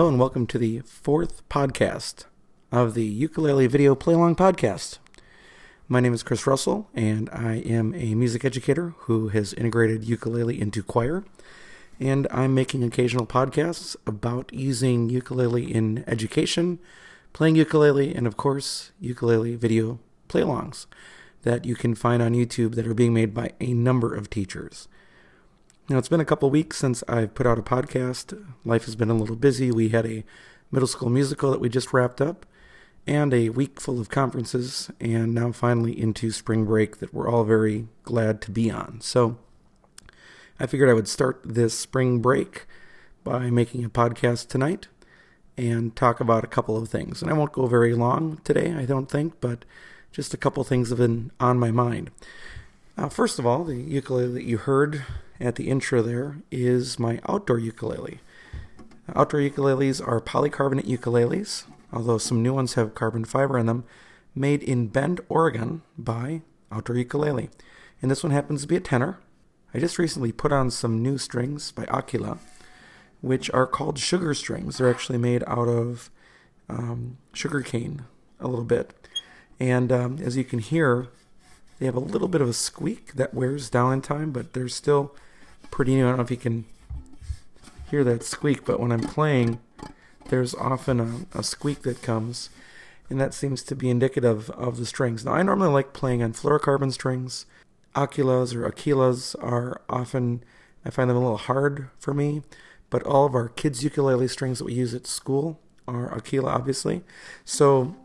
Hello and welcome to the fourth podcast of the Ukulele Video Playlong Podcast. My name is Chris Russell, and I am a music educator who has integrated ukulele into choir. And I'm making occasional podcasts about using ukulele in education, playing ukulele, and of course, ukulele video playlongs that you can find on YouTube that are being made by a number of teachers. Now, it's been a couple weeks since I've put out a podcast. Life has been a little busy. We had a middle school musical that we just wrapped up, and a week full of conferences, and now finally into spring break that we're all very glad to be on. So, I figured I would start this spring break by making a podcast tonight and talk about a couple of things. And I won't go very long today, I don't think, but just a couple things have been on my mind. Uh, first of all, the ukulele that you heard at the intro there is my outdoor ukulele. Outdoor ukuleles are polycarbonate ukuleles, although some new ones have carbon fiber in them, made in Bend, Oregon by Outdoor Ukulele. And this one happens to be a tenor. I just recently put on some new strings by Aquila, which are called sugar strings. They're actually made out of um, sugar cane a little bit. And um, as you can hear, they have a little bit of a squeak that wears down in time, but they're still pretty new. I don't know if you can hear that squeak, but when I'm playing, there's often a, a squeak that comes, and that seems to be indicative of the strings. Now, I normally like playing on fluorocarbon strings. Aquilas or Aquilas are often, I find them a little hard for me, but all of our kids' ukulele strings that we use at school are Aquila, obviously. So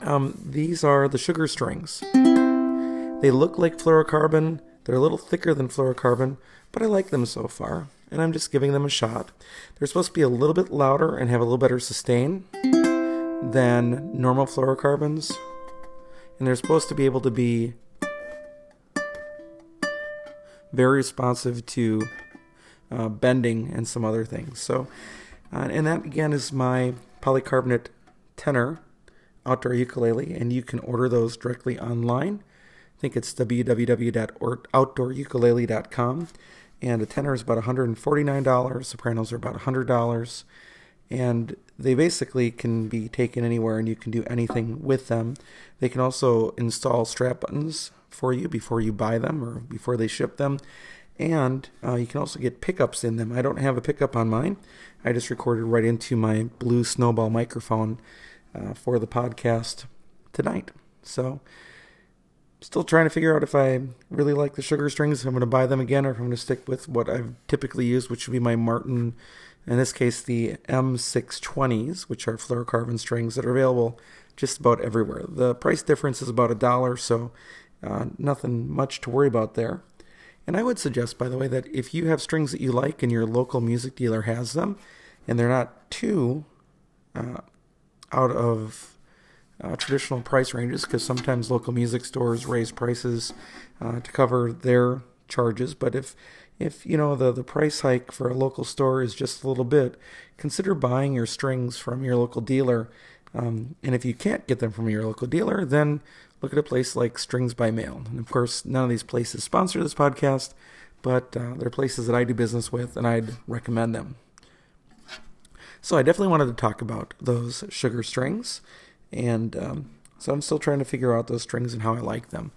um, these are the sugar strings. They look like fluorocarbon, they're a little thicker than fluorocarbon, but I like them so far, and I'm just giving them a shot. They're supposed to be a little bit louder and have a little better sustain than normal fluorocarbons, and they're supposed to be able to be very responsive to uh, bending and some other things. So, uh, and that again is my polycarbonate tenor outdoor ukulele, and you can order those directly online. I think it's www.outdoorukulele.com. And a tenor is about $149. Sopranos are about $100. And they basically can be taken anywhere and you can do anything with them. They can also install strap buttons for you before you buy them or before they ship them. And uh, you can also get pickups in them. I don't have a pickup on mine. I just recorded right into my blue snowball microphone uh, for the podcast tonight. So, still trying to figure out if I really like the sugar strings, I'm going to buy them again, or if I'm going to stick with what I've typically used, which would be my Martin, in this case, the M620s, which are fluorocarbon strings that are available just about everywhere. The price difference is about a dollar, so uh, nothing much to worry about there. And I would suggest, by the way, that if you have strings that you like and your local music dealer has them, and they're not too uh, out of uh, traditional price ranges because sometimes local music stores raise prices uh, to cover their charges. But if if you know the the price hike for a local store is just a little bit, consider buying your strings from your local dealer. Um, and if you can't get them from your local dealer, then look at a place like Strings by Mail. And of course, none of these places sponsor this podcast, but uh, they're places that I do business with, and I'd recommend them. So I definitely wanted to talk about those sugar strings, and um, so I'm still trying to figure out those strings and how I like them.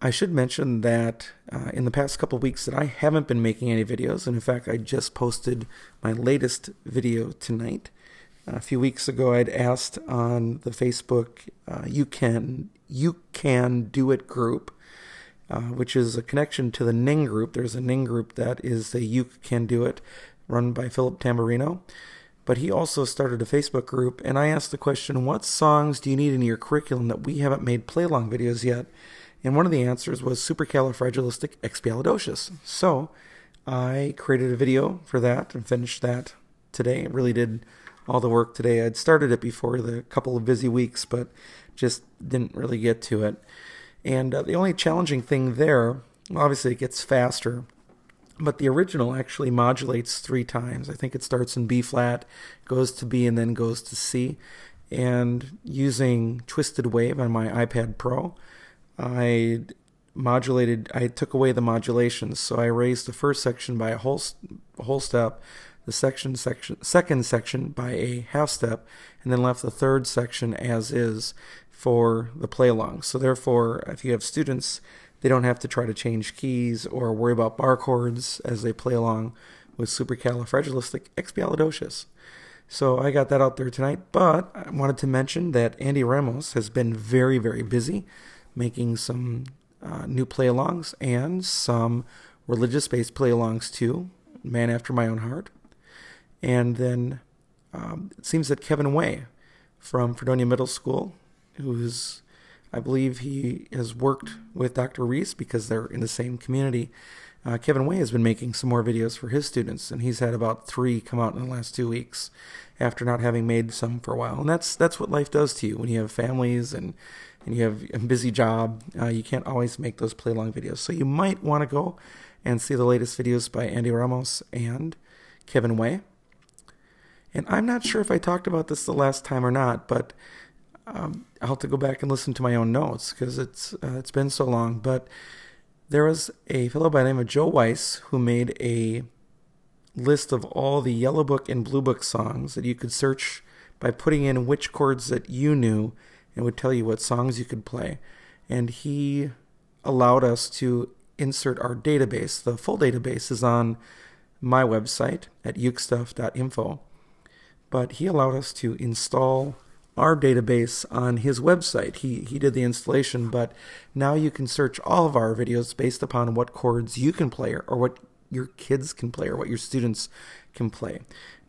I should mention that uh, in the past couple weeks that I haven't been making any videos, and in fact, I just posted my latest video tonight. a few weeks ago, I'd asked on the Facebook uh, "You Can You Can Do It" group, uh, which is a connection to the Ning group. There's a Ning group that is the "You Can Do It," run by Philip Tamburino but he also started a Facebook group, and I asked the question, What songs do you need in your curriculum that we haven't made play along videos yet? And one of the answers was supercalifragilisticexpialidocious. So I created a video for that and finished that today. It really did all the work today. I'd started it before the couple of busy weeks, but just didn't really get to it. And uh, the only challenging thing there, obviously, it gets faster but the original actually modulates three times. I think it starts in B flat, goes to B, and then goes to C. And using Twisted Wave on my iPad Pro, I modulated. I took away the modulations, so I raised the first section by a whole whole step, the section section second section by a half step and then left the third section as is for the play along. So therefore, if you have students, they don't have to try to change keys or worry about bar chords as they play along with supercalifragilisticexpialidocious. So I got that out there tonight, but I wanted to mention that Andy Ramos has been very, very busy making some uh, new play alongs and some religious based play alongs too, Man After My Own Heart. And then um, it seems that Kevin Way from Fredonia Middle School, who's, I believe he has worked with Dr. Reese because they're in the same community. Uh, Kevin Way has been making some more videos for his students, and he's had about three come out in the last two weeks after not having made some for a while. And that's that's what life does to you when you have families and and you have a busy job. Uh, you can't always make those play along videos, so you might want to go and see the latest videos by Andy Ramos and Kevin Way. And I'm not sure if I talked about this the last time or not, but um, I'll have to go back and listen to my own notes because it's uh, it's been so long. But there was a fellow by the name of Joe Weiss who made a list of all the Yellow Book and Blue Book songs that you could search by putting in which chords that you knew and would tell you what songs you could play. And he allowed us to insert our database. The full database is on my website at ukestuff.info but he allowed us to install our database on his website. He he did the installation, but now you can search all of our videos based upon what chords you can play or, what your kids can play or what your students can play.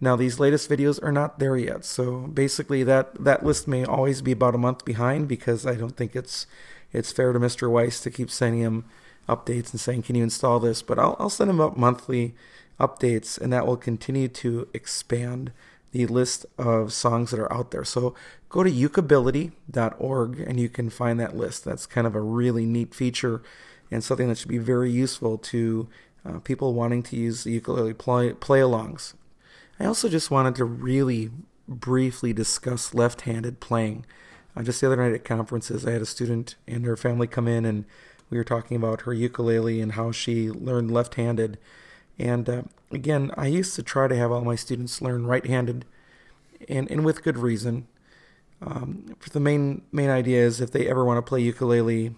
Now these latest videos are not there yet. So basically that that list may always be about a month behind because I don't think it's it's fair to Mr. Weiss to keep sending him updates and saying, "Can you install this?" But I'll I'll send him up monthly updates and that will continue to expand the list of songs that are out there. So go to ukability.org and you can find that list. That's kind of a really neat feature and something that should be very useful to uh, people wanting to use the ukulele play, play alongs. I also just wanted to really briefly discuss left handed playing. Uh, just the other night at conferences, I had a student and her family come in and we were talking about her ukulele and how she learned left handed. And uh, again, I used to try to have all my students learn right-handed, and and with good reason. Um, the main main idea is if they ever want to play ukulele,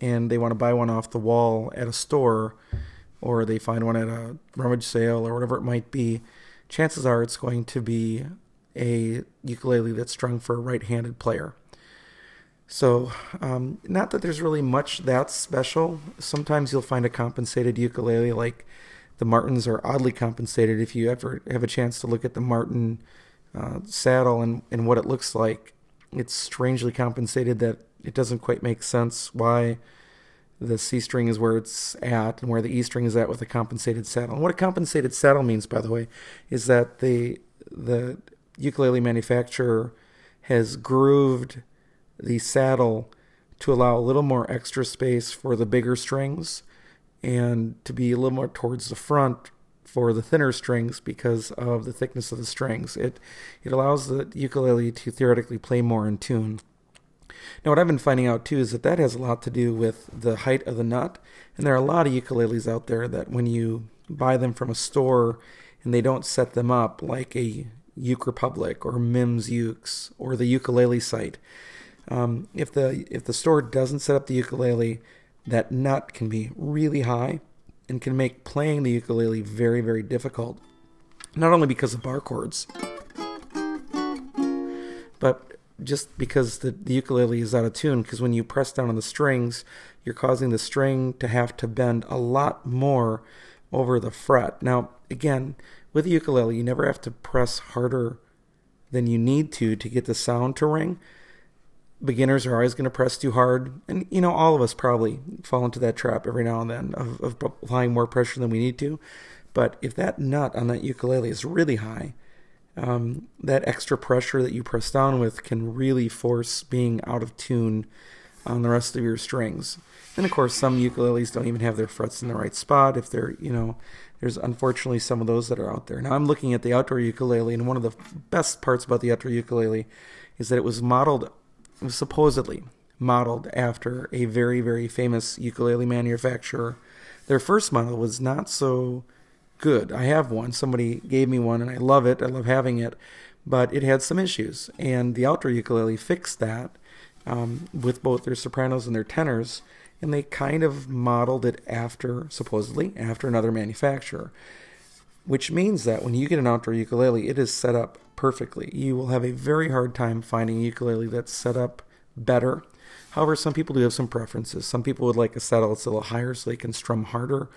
and they want to buy one off the wall at a store, or they find one at a rummage sale or whatever it might be, chances are it's going to be a ukulele that's strung for a right-handed player. So, um, not that there's really much that special. Sometimes you'll find a compensated ukulele, like the Martins are oddly compensated. If you ever have a chance to look at the Martin uh, saddle and, and what it looks like, it's strangely compensated that it doesn't quite make sense why the C string is where it's at and where the E string is at with a compensated saddle. And what a compensated saddle means, by the way, is that the the ukulele manufacturer has grooved the saddle to allow a little more extra space for the bigger strings and to be a little more towards the front for the thinner strings because of the thickness of the strings. It it allows the ukulele to theoretically play more in tune. Now, what I've been finding out too is that that has a lot to do with the height of the nut, and there are a lot of ukuleles out there that when you buy them from a store and they don't set them up like a Uke Republic or Mims Ukes or the ukulele site, um, if the if the store doesn't set up the ukulele, that nut can be really high and can make playing the ukulele very very difficult. Not only because of bar chords, but just because the, the ukulele is out of tune. Because when you press down on the strings, you're causing the string to have to bend a lot more over the fret. Now, again, with the ukulele, you never have to press harder than you need to to get the sound to ring beginners are always going to press too hard. And, you know, all of us probably fall into that trap every now and then of, of applying more pressure than we need to. But if that nut on that ukulele is really high, um, that extra pressure that you press down with can really force being out of tune on the rest of your strings. And of course, some ukuleles don't even have their frets in the right spot. If they're, you know, there's unfortunately some of those that are out there. Now, I'm looking at the outdoor ukulele, and one of the best parts about the outdoor ukulele is that it was modeled supposedly modeled after a very, very famous ukulele manufacturer. Their first model was not so good. I have one. Somebody gave me one, and I love it. I love having it, but it had some issues, and the outdoor ukulele fixed that um, with both their sopranos and their tenors, and they kind of modeled it after, supposedly, after another manufacturer. Which means that when you get an outdoor ukulele, it is set up perfectly. You will have a very hard time finding a ukulele that's set up better. However, some people do have some preferences. Some people would like a saddle that's a little higher so they can strum harder,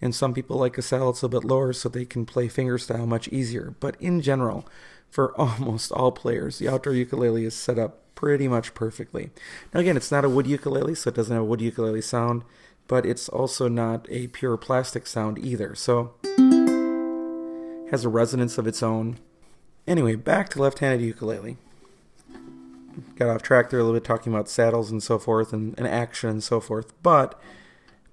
and some people like a saddle that's a bit lower so they can play fingerstyle much easier. But in general, for almost all players, the outdoor ukulele is set up pretty much perfectly. Now, again, it's not a wood ukulele, so it doesn't have a wood ukulele sound, but it's also not a pure plastic sound either. So, has a resonance of its own. Anyway, back to left-handed ukulele. Got off track there a little bit talking about saddles and so forth and, and action and so forth. But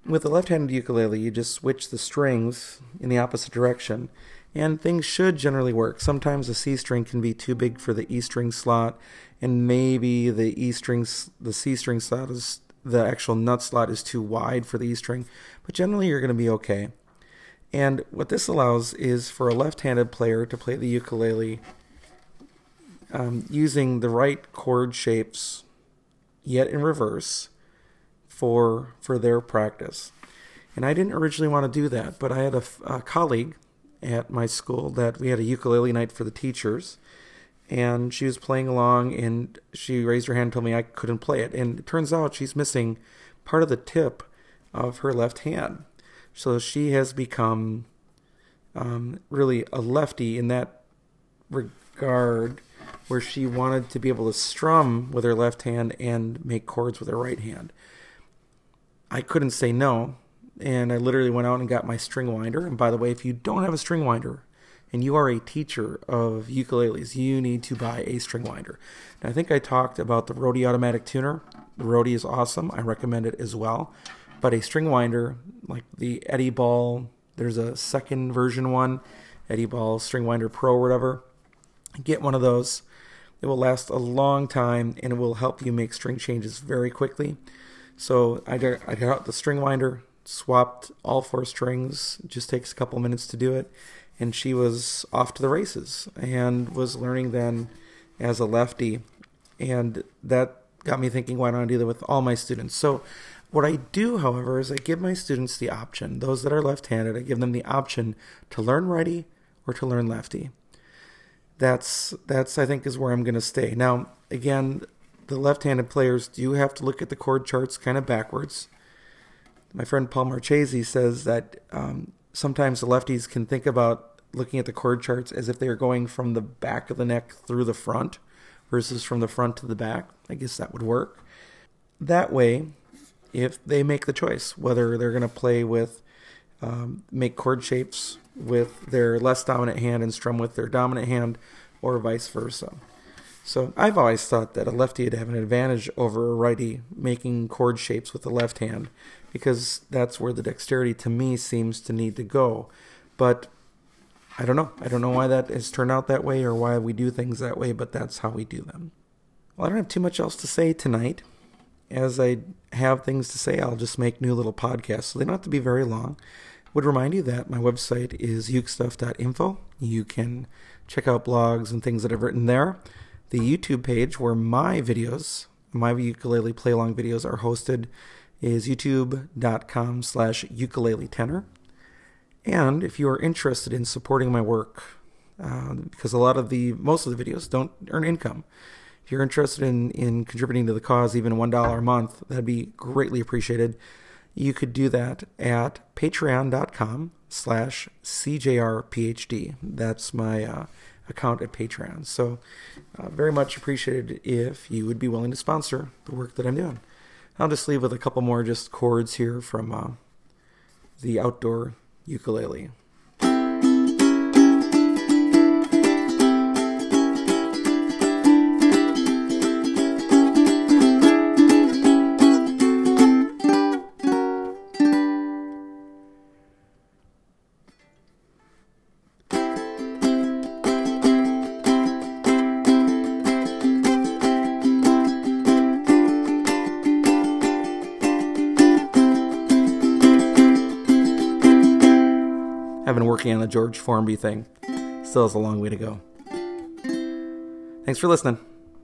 with the left-handed ukulele, you just switch the strings in the opposite direction and things should generally work. Sometimes the C string can be too big for the E string slot, and maybe the E string, the C string slot is the actual nut slot is too wide for the E string, but generally you're going to be okay. And what this allows is for a left-handed player to play the ukulele um, using the right chord shapes, yet in reverse, for for their practice. And I didn't originally want to do that, but I had a, a colleague at my school that we had a ukulele night for the teachers and she was playing along and she raised her hand and told me I couldn't play it. And it turns out she's missing part of the tip of her left hand. So she has become um, really a lefty in that regard, where she wanted to be able to strum with her left hand and make chords with her right hand. I couldn't say no and I literally went out and got my string winder. And by the way, if you don't have a string winder and you are a teacher of ukuleles, you need to buy a string winder. I think I talked about the Roadie automatic tuner. The Roadie is awesome. I recommend it as well. But a string winder, like the Ernie Ball, there's a second version one, Ernie Ball String Winder Pro or whatever. Get one of those. It will last a long time and it will help you make string changes very quickly. So I got, I got the string winder, swapped all four strings. Just takes a couple minutes to do it. And she was off to the races and was learning then as a lefty. And that got me thinking, why don't I do that with all my students? So, what I do, however, is I give my students the option, those that are left handed, I give them the option to learn righty or to learn lefty. That's, that's I think, is where I'm going to stay. Now, again, the left handed players do have to look at the chord charts kind of backwards my friend Paul Marchese says that um, sometimes the lefties can think about looking at the chord charts as if they are going from the back of the neck through the front versus from the front to the back. I guess that would work. That way, if they make the choice whether they're going to play with, um, make chord shapes with their less dominant hand and strum with their dominant hand, or vice versa. So I've always thought that a lefty would have an advantage over a righty making chord shapes with the left hand because that's where the dexterity to me seems to need to go. But I don't know. I don't know why that has turned out that way or why we do things that way, but that's how we do them. Well, I don't have too much else to say tonight. As I have things to say, I'll just make new little podcasts, so they don't have to be very long. Would remind you that my website is ukestuff.info. You can check out blogs and things that I've written there. The YouTube page where my videos, my ukulele play along videos, are hosted is youtube.com slash ukulele tenor. And if you are interested in supporting my work, uh, because a lot of the, most of the videos don't earn income, if you're interested in, in contributing to the cause, even $1 a month, that'd be greatly appreciated. You could do that at patreon.com slash cjrphd. That's my uh, account at Patreon. So uh, very much appreciated if you would be willing to sponsor the work that I'm doing. I'll just leave with a couple more just chords here from uh, the outdoor ukulele. The George Formby thing. Still has a long way to go. Thanks for listening.